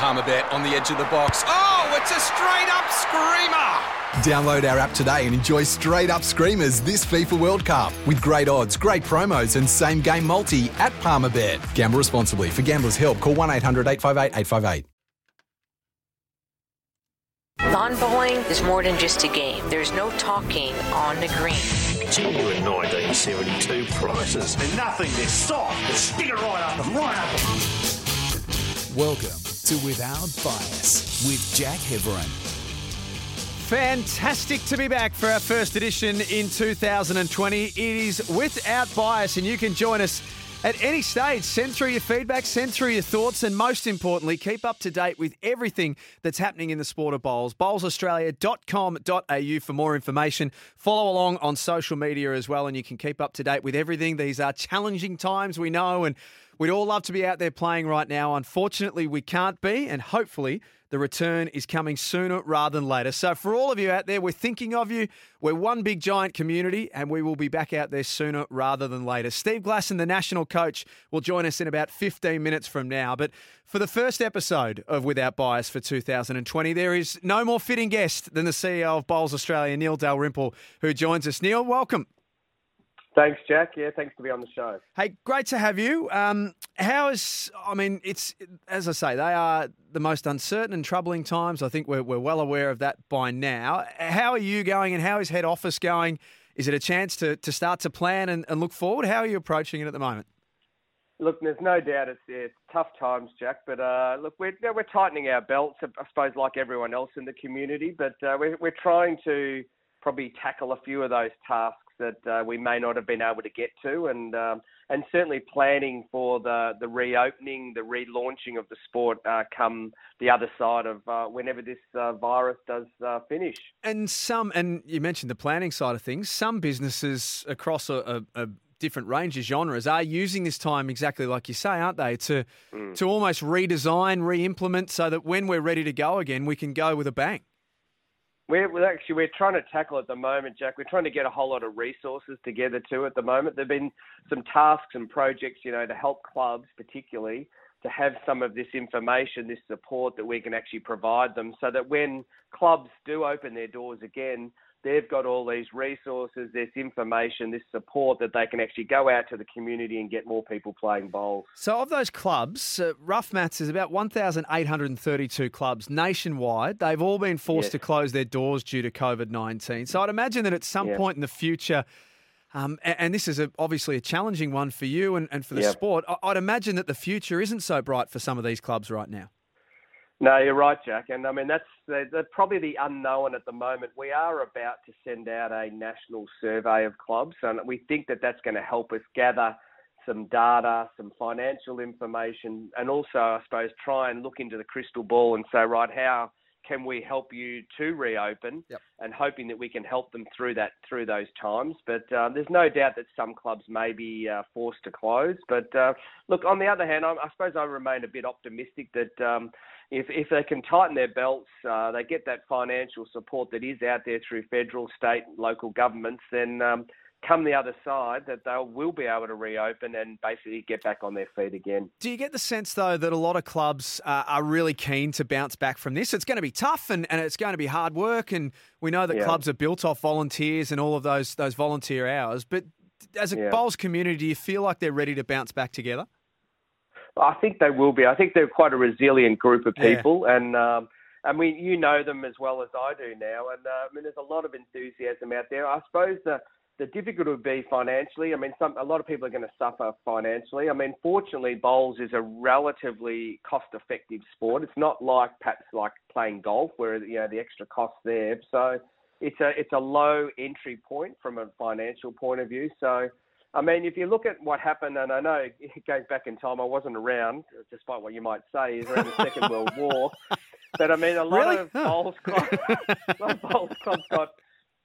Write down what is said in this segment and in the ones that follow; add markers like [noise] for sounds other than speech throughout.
Palmerbet on the edge of the box. Oh, it's a straight up screamer! Download our app today and enjoy straight up screamers this FIFA World Cup with great odds, great promos, and same game multi at Palmerbet. Gamble responsibly. For gamblers' help, call 1 800 858 858. Lawn bowling is more than just a game. There's no talking on the green. Genuine 1972 prices. There's nothing this soft. Just stick it right up and right up. Welcome to Without Bias with Jack Heverin. Fantastic to be back for our first edition in 2020. It is Without Bias, and you can join us at any stage. Send through your feedback, send through your thoughts, and most importantly, keep up to date with everything that's happening in the sport of bowls. Bowlsaustralia.com.au for more information. Follow along on social media as well, and you can keep up to date with everything. These are challenging times, we know, and We'd all love to be out there playing right now. Unfortunately, we can't be, and hopefully, the return is coming sooner rather than later. So, for all of you out there, we're thinking of you. We're one big giant community, and we will be back out there sooner rather than later. Steve Glasson, the national coach, will join us in about 15 minutes from now. But for the first episode of Without Bias for 2020, there is no more fitting guest than the CEO of Bowls Australia, Neil Dalrymple, who joins us. Neil, welcome. Thanks, Jack. Yeah, thanks to be on the show. Hey, great to have you. Um, how is, I mean, it's, as I say, they are the most uncertain and troubling times. I think we're, we're well aware of that by now. How are you going and how is head office going? Is it a chance to, to start to plan and, and look forward? How are you approaching it at the moment? Look, there's no doubt it's, it's tough times, Jack. But uh, look, we're we're tightening our belts, I suppose, like everyone else in the community. But uh, we're we're trying to probably tackle a few of those tasks that uh, we may not have been able to get to, and um, and certainly planning for the the reopening, the relaunching of the sport uh, come the other side of uh, whenever this uh, virus does uh, finish. And some, and you mentioned the planning side of things. Some businesses across a, a, a different range of genres are using this time exactly like you say, aren't they? To mm. to almost redesign, re-implement, so that when we're ready to go again, we can go with a bang. We're, we're, actually we're trying to tackle at the moment, Jack. We're trying to get a whole lot of resources together too. At the moment, there've been some tasks and projects, you know, to help clubs, particularly, to have some of this information, this support that we can actually provide them, so that when clubs do open their doors again, they've got all these resources, this information, this support that they can actually go out to the community and get more people playing bowls. So, of those clubs, uh, rough maths is about 1,832 clubs nationwide. They've all been forced yes. to close their doors due to COVID 19. So, I'd imagine that at some yeah. point in the future, um, and, and, this is a, obviously a challenging one for you and, and for the sport. I'd imagine that the future isn't so bright for some of these clubs right now. No, you're right, Jack. And I mean, that's the, the, probably the unknown at the moment. We are about to send out a national survey of clubs, and we think that that's going to help us gather some data, some financial information, and also, I suppose, try and look into the crystal ball and say, right, how can we help you to reopen? Yep. And hoping that we can help them through that through those times. But uh, there's no doubt that some clubs may be uh, forced to close. But uh, look, on the other hand, I, I, suppose I remain a bit optimistic that. Um, if if they can tighten their belts, uh, they get that financial support that is out there through federal, state, local governments, then um, come the other side that they will be able to reopen and basically get back on their feet again. Do you get the sense though that a lot of clubs uh, are really keen to bounce back from this? It's going to be tough and, and it's going to be hard work, and we know that yeah. clubs are built off volunteers and all of those those volunteer hours. But as a yeah. bowls community, do you feel like they're ready to bounce back together? I think they will be. I think they're quite a resilient group of people, yeah. and um, and we you know them as well as I do now. And uh, I mean, there's a lot of enthusiasm out there. I suppose the the difficulty would be financially. I mean, some a lot of people are going to suffer financially. I mean, fortunately, bowls is a relatively cost-effective sport. It's not like perhaps like playing golf, where you know the extra cost there. So it's a it's a low entry point from a financial point of view. So I mean, if you look at what happened, and I know it goes back in time, I wasn't around, despite what you might say, is around the Second World [laughs] War. But I mean, a lot Really? of Oh. bowls [laughs] clubs, a lot of bowls clubs got,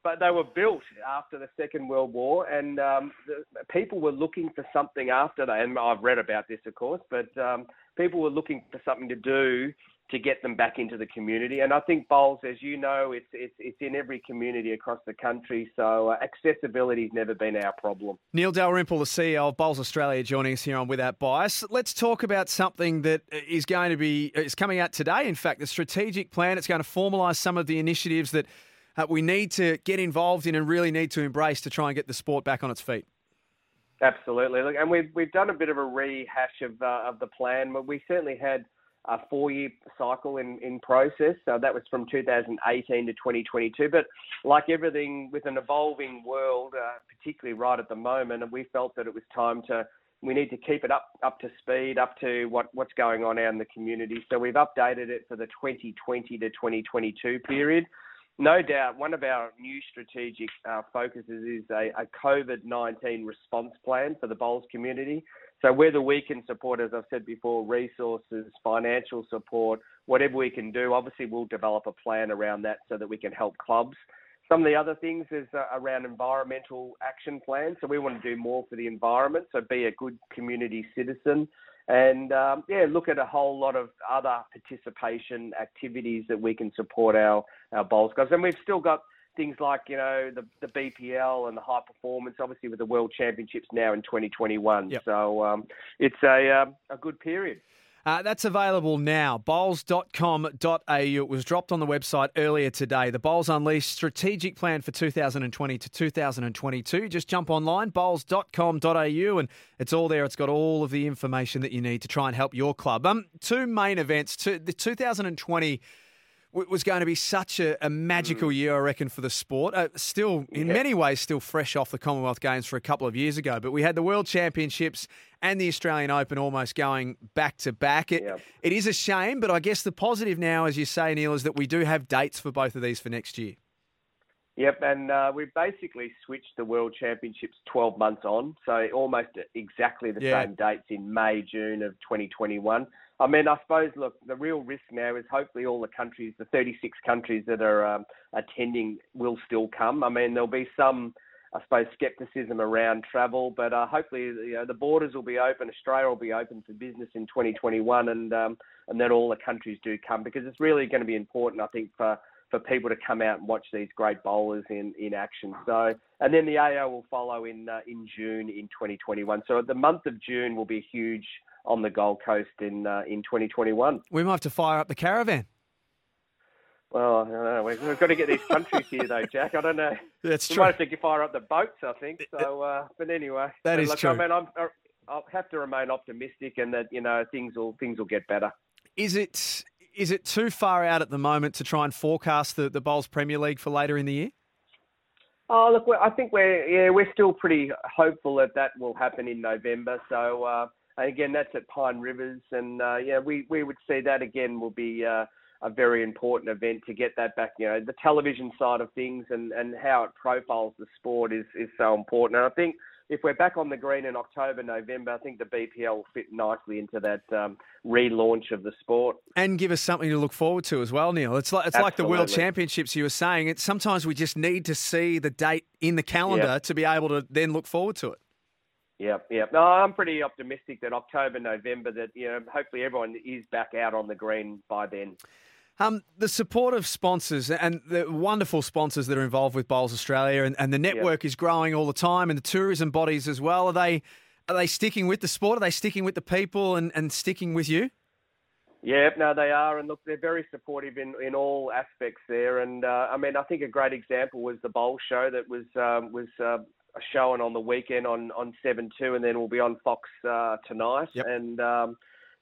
but they were built after the Second World War, and um, the, people were looking for something after that. And I've read about this, of course, but um, people were looking for something to do to get them back into the community. And I think bowls, as you know, it's it's it's in every community across the country. So uh, accessibility's never been our problem. Neil Dalrymple, the CEO of Bowls Australia, joining us here on Without Bias. Let's talk about something that is going to be is coming out today. In fact, the strategic plan. It's going to formalise some of the initiatives that uh, we need to get involved in and really need to embrace to try and get the sport back on its feet. Absolutely. Look, and we've we've done a bit of a rehash of uh, of the plan. But we certainly had a four-year cycle in in process. So that was from 2018 to 2022. But like everything with an evolving world, uh, particularly right at the moment, and we felt that it was time to we need to keep it up up to speed, up to what what's going on out in the community. So we've updated it for the 2020 to 2022 period. No doubt, one of our new strategic uh, focuses is a, a COVID 19 response plan for the bowls community. So, whether we can support, as I've said before, resources, financial support, whatever we can do, obviously we'll develop a plan around that so that we can help clubs. Some of the other things is uh, around environmental action plans. So, we want to do more for the environment, so be a good community citizen and um, yeah, look at a whole lot of other participation activities that we can support our our bowls guys. And we've still got things like you know the the BPL and the high performance, obviously with the World Championships now in 2021. Yep. So um, it's a um, a good period. Uh, that's available now. Bowls.com.au. It was dropped on the website earlier today. The Bowls Unleashed strategic plan for 2020 to 2022. Just jump online, bowls.com.au, and it's all there. It's got all of the information that you need to try and help your club. Um, two main events. Two, the 2020 w- was going to be such a, a magical year, I reckon, for the sport. Uh, still, in many ways, still fresh off the Commonwealth Games for a couple of years ago. But we had the World Championships and the Australian Open almost going back to back. It, it is a shame, but I guess the positive now, as you say, Neil, is that we do have dates for both of these for next year. Yep, and uh, we basically switched the World Championships 12 months on, so almost exactly the Yeah. same dates in May, June of 2021. I mean, I suppose, look, the real risk now is hopefully all the countries, the 36 countries that are um, attending, will still come. I mean, there'll be some, I suppose, skepticism around travel, but uh, hopefully, you know, the borders will be open, Australia will be open for business in 2021, and um, and then all the countries do come because it's really going to be important, I think, for for people to come out and watch these great bowlers in, in action. So, and then the AO will follow in uh, in June in 2021. So the month of June will be huge on the Gold Coast in uh, in 2021. We might have to fire up the caravan. Well, I don't know. We've, we've got to get these countries here, though, Jack. I don't know. [laughs] That's we true. might have to fire up the boats, I think. So, uh, but anyway, That But is look, true. I mean, I'm, I'll have to remain optimistic, and that you know things will things will get better. Is it is it too far out at the moment to try and forecast the, the Bowls Premier League for later in the year? Oh, look, I think we're yeah we're still pretty hopeful that that will happen in November. So uh, again, that's at Pine Rivers, and uh, yeah, we we would see that again will be uh, a very important event to get that back. You know, the television side of things and and how it profiles the sport is is so important. And I think if we're back on the green in October, November, I think the BPL will fit nicely into that um, relaunch of the sport. And give us something to look forward to as well, Neil. It's like it's like the World Championships you were saying. It's sometimes we just need to see the date in the calendar to be able to then look forward to it. Yeah, yeah. No, I'm pretty optimistic that October, November, that you know, hopefully everyone is back out on the green by then. Um, the support of sponsors and the wonderful sponsors that are involved with Bowls Australia and, and the network is growing all the time and the tourism bodies as well. Are they are they sticking with the sport? Are they sticking with the people and, and sticking with you? Yeah, no, they are, and look, they're very supportive in, in all aspects there. And uh, I mean, I think a great example was the bowl show that was um, was uh, showing on the weekend on on Seven Two, and then we'll be on Fox uh, tonight. Yep. And um,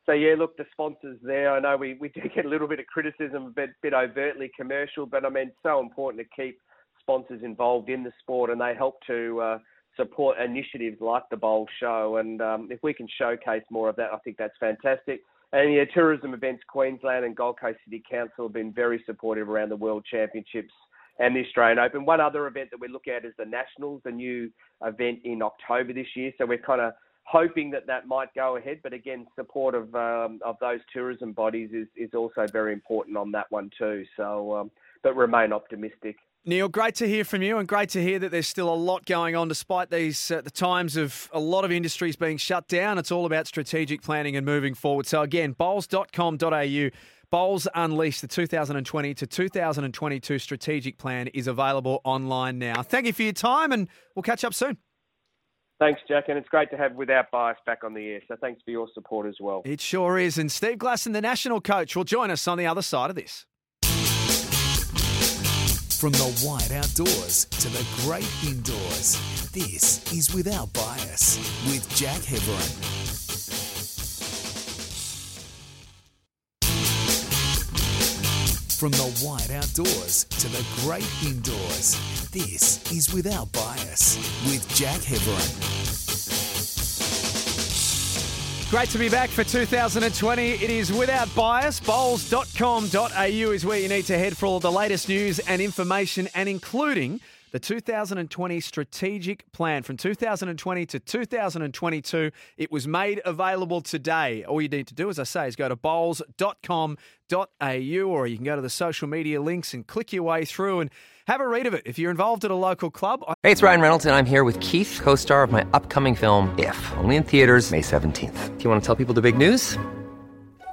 so yeah, look, the sponsors there. I know we, we do get a little bit of criticism, a bit bit overtly commercial, but I mean, so important to keep sponsors involved in the sport, and they help to. Uh, support initiatives like the bowl show and um, if we can showcase more of that I think that's fantastic and yeah, Tourism Events Queensland and Gold Coast City Council have been very supportive around the World Championships and the Australian Open. One other event that we look at is the Nationals, the new event in October this year. So we're kind of hoping that that might go ahead. But again, support of um, of those tourism bodies is is also very important on that one too. So, um, but remain optimistic. Neil, great to hear from you, and great to hear that there's still a lot going on despite these uh, the times of a lot of industries being shut down. It's all about strategic planning and moving forward. So again, bowls.com.au. Bowls Unleashed, the 2020 to 2022 strategic plan is available online now. Thank you for your time, and we'll catch up soon. Thanks, Jack, and it's great to have Without Bias back on the air. So thanks for your support as well. It sure is. And Steve Glasson, the national coach, will join us on the other side of this. From the wide outdoors to the great indoors, this is Without Bias with Jack Heverin. From the wide outdoors to the great indoors, this is Without Bias with Jack Heverin. Great to be back for 2020. It is without bias. Bowls.com.au is where you need to head for all the latest news and information, and including the 2020 strategic plan from 2020 to 2022. It was made available today. All you need to do, as I say, is go to bowls.com.au or you can go to the social media links and click your way through and have a read of it. If you're involved at a local club. Hey, it's Ryan Reynolds, and I'm here with Keith, co star of my upcoming film, If, only in theaters, May 17th. Do you want to tell people the big news?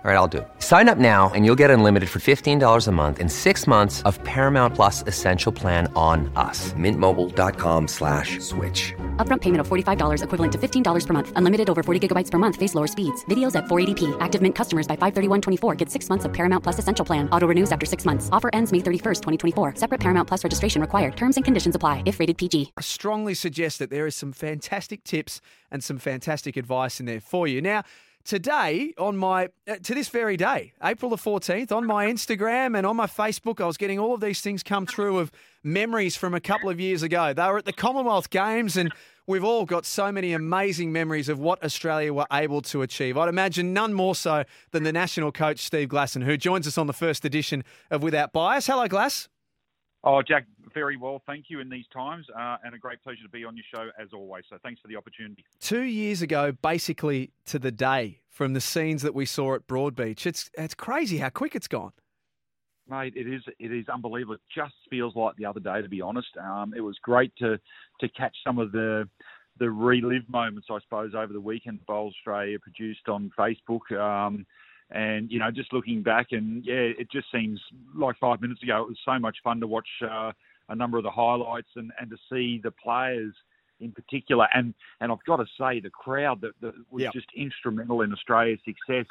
All right, I'll do it. Sign up now and you'll get unlimited for $15 a month in six months of Paramount Plus Essential Plan on us. Mintmobile.com slash switch. Upfront payment of $45 equivalent to $15 per month. Unlimited over 40 gigabytes per month. Face lower speeds. Videos at 480p. Active Mint customers by 531.24 get six months of Paramount Plus Essential Plan. Auto renews after six months. Offer ends May 31st, 2024. Separate Paramount Plus registration required. Terms and conditions apply if rated PG. I strongly suggest that there is some fantastic tips and some fantastic advice in there for you. Now, today on my uh, to this very day april the 14th on my instagram and on my facebook i was getting all of these things come through of memories from a couple of years ago. They were at the commonwealth games and we've all got so many amazing memories of what australia were able to achieve. I'd imagine none more so than the national coach steve glasson who joins us on the first edition of without bias. Hello glass. Oh, Jack, very well. Thank you in these times, uh, and a great pleasure to be on your show as always. So thanks for the opportunity. Two years ago, basically to the day, from the scenes that we saw at Broadbeach, it's it's crazy how quick it's gone. Mate, it is it is unbelievable. It just feels like the other day, to be honest. Um, it was great to to catch some of the the relive moments, I suppose, over the weekend. Bowls Australia produced on Facebook. Um, and you know, just looking back, and yeah, it just seems like five minutes ago. It was so much fun to watch uh, a number of the highlights and, and to see the players in particular. And and I've got to say, the crowd that, that was Yep. just instrumental in Australia's success,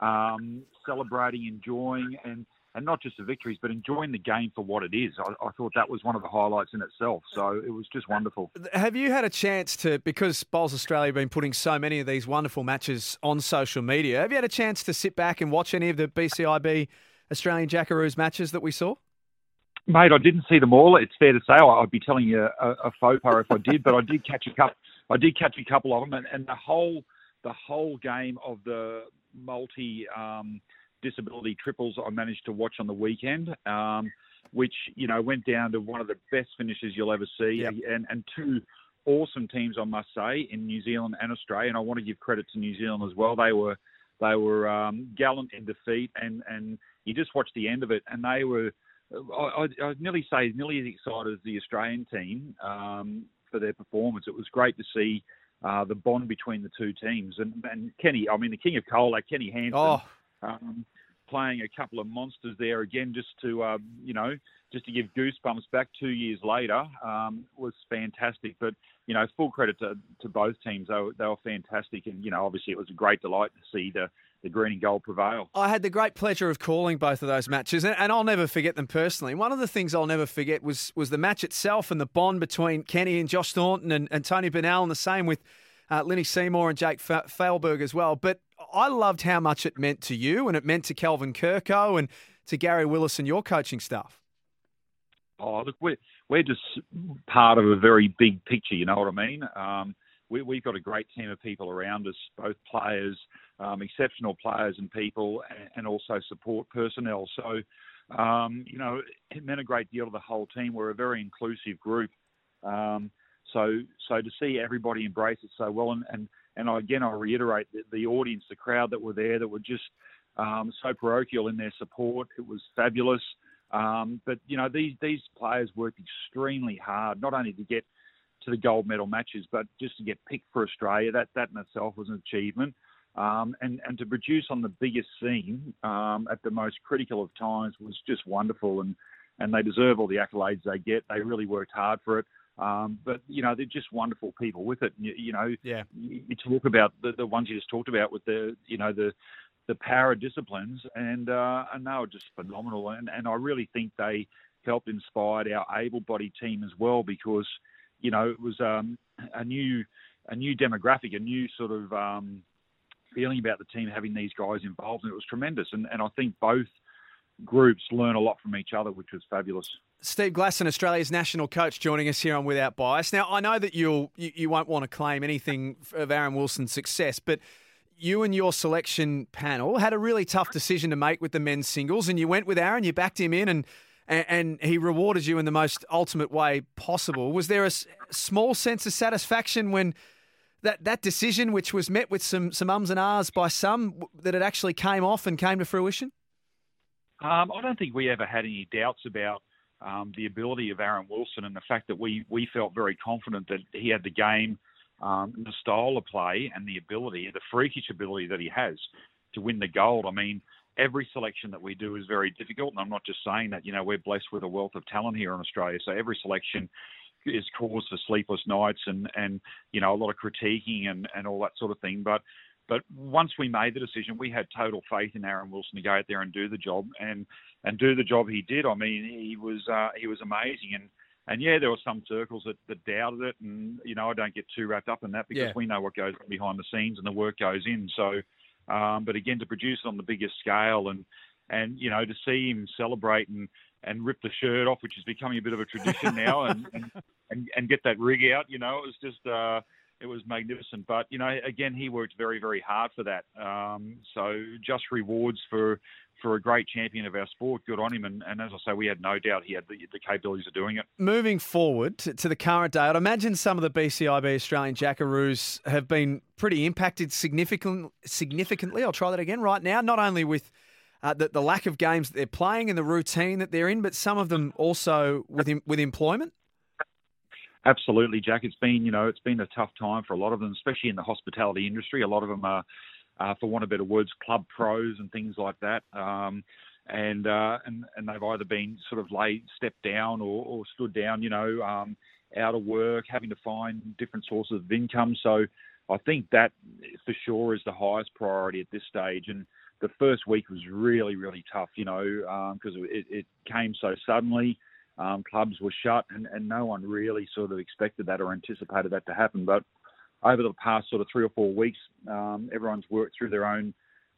um, celebrating, enjoying, and and not just the victories, but enjoying the game for what it is. I, I thought that was one of the highlights in itself. So it was just wonderful. Have you had a chance to, because Bowls Australia have been putting so many of these wonderful matches on social media, have you had a chance to sit back and watch any of the BCIB Australian Jackaroos matches that we saw? Mate, I didn't see them all. It's fair to say I'd be telling you a, a faux pas if I did, but I did catch a couple. I did catch a couple of them, and, and the whole the whole game of the multi um, disability triples I managed to watch on the weekend, um, which you know went down to one of the best finishes you'll ever see, and and two awesome teams I must say in New Zealand and Australia, and I want to give credit to New Zealand as well. They were they were um, gallant in defeat, and and you just watched the end of it, and they were. I, I- I'd nearly say nearly as excited as the Australian team um, for their performance. It was great to see uh, the bond between the two teams. And, and Kenny, I mean, the king of Cola, Kenny Hansen, Oh. um, playing a couple of monsters there again, just to uh, you know, just to give goosebumps back two years later um, was fantastic. But you know, full credit to, to both teams. They were, they were fantastic, and you know, obviously it was a great delight to see the the green and gold prevail. I had the great pleasure of calling both of those matches, and, and I'll never forget them personally. One of the things I'll never forget was was the match itself and the bond between Kenny and Josh Thornton and, and Tony Bennell, and the same with uh, Lenny Seymour and Jake Fa- Fehlberg as well. But I loved how much it meant to you, and it meant to Kelvin Kerkow and to Gary Willis and your coaching staff. Oh, look, we're we're just part of a very big picture. You know what I mean? Um, we, we've got a great team of people around us, both players, um, exceptional players and people, and, and also support personnel. So, um, you know, it meant a great deal to the whole team. We're a very inclusive group. Um, so, so to see everybody embrace it so well, and and, and again, I reiterate the, the audience, the crowd that were there, that were just um, so parochial in their support. It was fabulous. Um, but you know, these these players worked extremely hard, not only to get to the gold medal matches, but just to get picked for Australia. That that in itself was an achievement. Um, and and to produce on the biggest scene um, at the most critical of times was just wonderful. And and they deserve all the accolades they get. They really worked hard for it. Um, but you know they're just wonderful people with it. You, you know, yeah. You, you talk about the, the ones you just talked about with the you know the the para disciplines, and uh, and they were just phenomenal. And and I really think they helped inspire our able-bodied team as well because you know it was um, a new a new demographic, a new sort of um, feeling about the team having these guys involved, and it was tremendous. And and I think both groups learn a lot from each other, which was fabulous. Steve Glasson, Australia's national coach, joining us here on Without Bias. Now, I know that you'll you, you won't want to claim anything of Aaron Wilson's success, but you and your selection panel had a really tough decision to make with the men's singles, and you went with Aaron, you backed him in, and and, he rewarded you in the most ultimate way possible. Was there a small sense of satisfaction when that that decision, which was met with some some ums and ahs by some, that it actually came off and came to fruition? Um, I don't think we ever had any doubts about um, the ability of Aaron Wilson and the fact that we we felt very confident that he had the game um, the style of play and the ability, the freakish ability that he has to win the gold. I mean, every selection that we do is very difficult, and I'm not just saying that. You know, we're blessed with a wealth of talent here in Australia, so every selection is cause for sleepless nights and and you know a lot of critiquing and and all that sort of thing. But but once we made the decision, we had total faith in Aaron Wilson to go out there and do the job and and do the job he did. I mean, he was uh, he was amazing and and yeah, there were some circles that, that doubted it, and you know I don't get too wrapped up in that because yeah. we know what goes behind the scenes and the work goes in. So, um, but again, to produce it on the biggest scale and and you know to see him celebrate and and rip the shirt off, which is becoming a bit of a tradition [laughs] now, and, and and and get that rig out, you know, it was just. Uh, it was magnificent. But you know, again, he worked very, very hard for that. Um, so just rewards for for a great champion of our sport. Good on him. And, and as I say, we had no doubt he had the, the capabilities of doing it. Moving forward to, the current day, I'd imagine some of the BCIB Australian Jackaroos have been pretty impacted significant, significantly. I'll try that again right now, not only with uh, the, the lack of games that they're playing and the routine that they're in, but some of them also with, with employment. Absolutely, Jack. It's been, you know, it's been a tough time for a lot of them, especially in the hospitality industry. A lot of them are uh, for want of better words, club pros and things like that. Um, and, uh, and and they've either been sort of laid, stepped down, or, or stood down. You know, um, out of work, having to find different sources of income. So I think that for sure is the highest priority at this stage. And the first week was really, really tough. You know, because um, it, it came so suddenly. Um, clubs were shut, and, and no one really sort of expected that or anticipated that to happen. But over the past sort of three or four weeks, um, everyone's worked through their own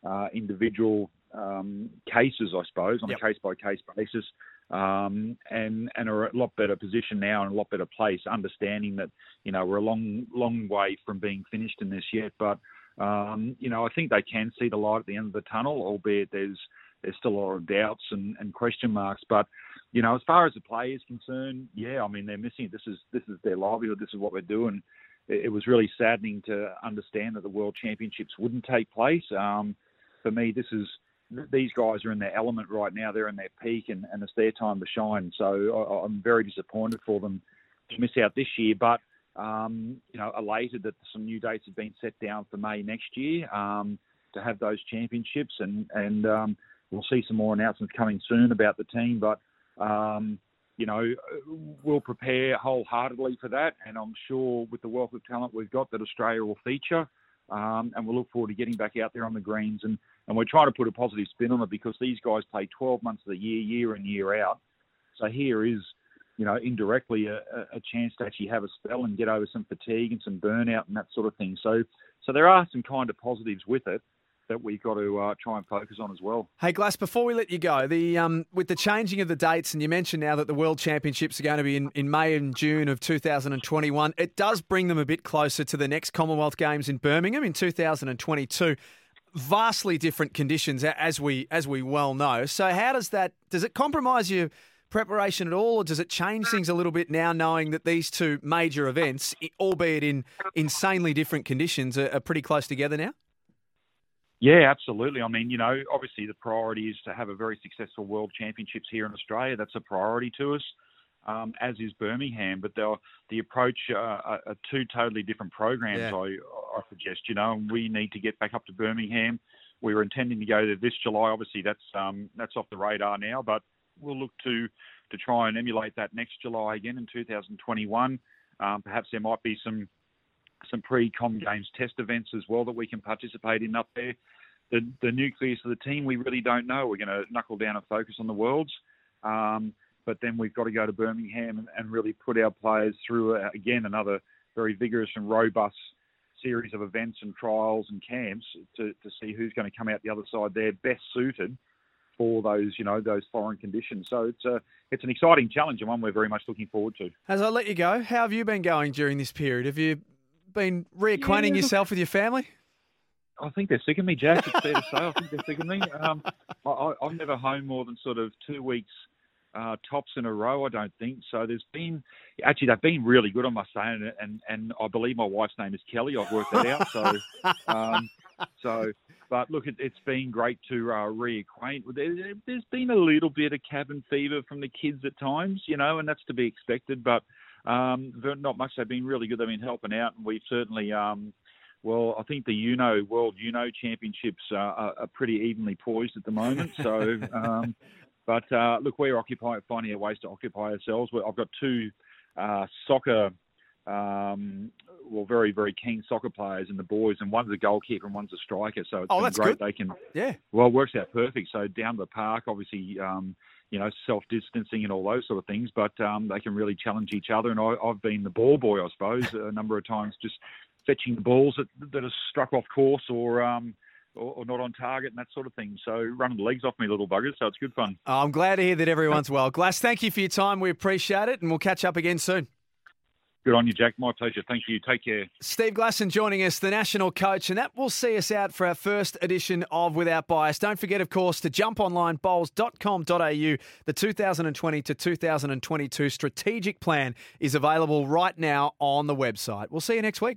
uh, individual um, cases, I suppose, on yep. a case by case basis, um, and and are a lot better position now and a lot better place, understanding that you know we're a long long way from being finished in this yet, but um, you know I think they can see the light at the end of the tunnel, albeit there's there's still a lot of doubts and, and question marks, but you know, as far as the play is concerned, yeah, I mean they're missing. This is this is their livelihood. This is what we're doing it was really saddening to understand that the World Championships wouldn't take place. Um, for me, this is these guys are in their element right now. They're in their peak, and, and it's their time to shine. So I, am very disappointed for them to miss out this year, but um, you know, elated that some new dates have been set down for May next year um, to have those championships, and and um, we'll see some more announcements coming soon about the team, but. Um, you know, we'll prepare wholeheartedly for that. And I'm sure with the wealth of talent we've got that Australia will feature. Um, and we'll look forward to getting back out there on the greens. And, and we're trying to put a positive spin on it because these guys play 12 months of the year, year in, year out. So here is, you know, indirectly a, a chance to actually have a spell and get over some fatigue and some burnout and that sort of thing. So, so there are some kind of positives with it that we've got to uh, try and focus on as well. Hey, Glass, before we let you go, the um, with the changing of the dates, and you mentioned now that the World Championships are going to be in, in May and June of 2021, it does bring them a bit closer to the next Commonwealth Games in Birmingham in 2022. vastly different conditions, as we as we well know. So, how does that does it compromise your preparation at all, or does it change things a little bit now, knowing that these two major events, albeit in insanely different conditions, are, are pretty close together now? Yeah, absolutely. I mean, you know, obviously the priority is to have a very successful World Championships here in Australia. That's a priority to us, um, as is Birmingham. But the the approach uh, are, are two totally different programs. Yeah. I, I suggest, you know, and we need to get back up to Birmingham. We were intending to go there this July. Obviously, that's um, that's off the radar now, but we'll look to to try and emulate that next July again in 2021. Um, perhaps there might be some some pre-com games test events as well that we can participate in up there. The the nucleus of the team we really don't know. We're going to knuckle down and focus on the worlds, um, but then we've got to go to Birmingham and, and really put our players through uh, again another very vigorous and robust series of events and trials and camps to, to see who's going to come out the other side there best suited for those you know those foreign conditions. So it's a it's an exciting challenge and one we're very much looking forward to. As I let you go, how have you been going during this period? Have you been reacquainting Yeah. yourself with your family? I think they're sick of me, Jack. It's fair to say. I think they're sick of me. Um, I, I'm never home more than sort of two weeks uh, tops in a row. I don't think so. There's been actually they've been really good, I must say, and and, and I believe my wife's name is Kelly. I've worked that out. So, um, so, but look, it, it's been great to uh, reacquaint. There, there's been a little bit of cabin fever from the kids at times, you know, and that's to be expected. But um, not much. They've been really good. They've been helping out, and we've certainly. Um, well, I think the UNO World UNO Championships uh, are, are pretty evenly poised at the moment. So, [laughs] um, but uh, look, we're occupying, finding our ways to occupy ourselves. We- I've got two uh, soccer, um, well, very very keen soccer players in the boys, and one's a goalkeeper and one's a striker. So it's Oh, been great. good. They can Yeah. well, it works out perfect. So down the park, obviously, um, you know, self distancing and all those sort of things, but um, they can really challenge each other. And I, I've been the ball boy, I suppose, [laughs] a number of times, just fetching the balls that, that are struck off course or, um, or or not on target and that sort of thing. So running the legs off me, little buggers. So it's good fun. I'm glad to hear that everyone's [laughs] well. Glass, thank you for your time. We appreciate it, and we'll catch up again soon. Good on you, Jack. My pleasure. Thank you. Take care. Steve Glasson joining us, the national coach, and that will see us out for our first edition of Without Bias. Don't forget, of course, to jump online, bowls.com.au. The 2020 to 2022 strategic plan is available right now on the website. We'll see you next week.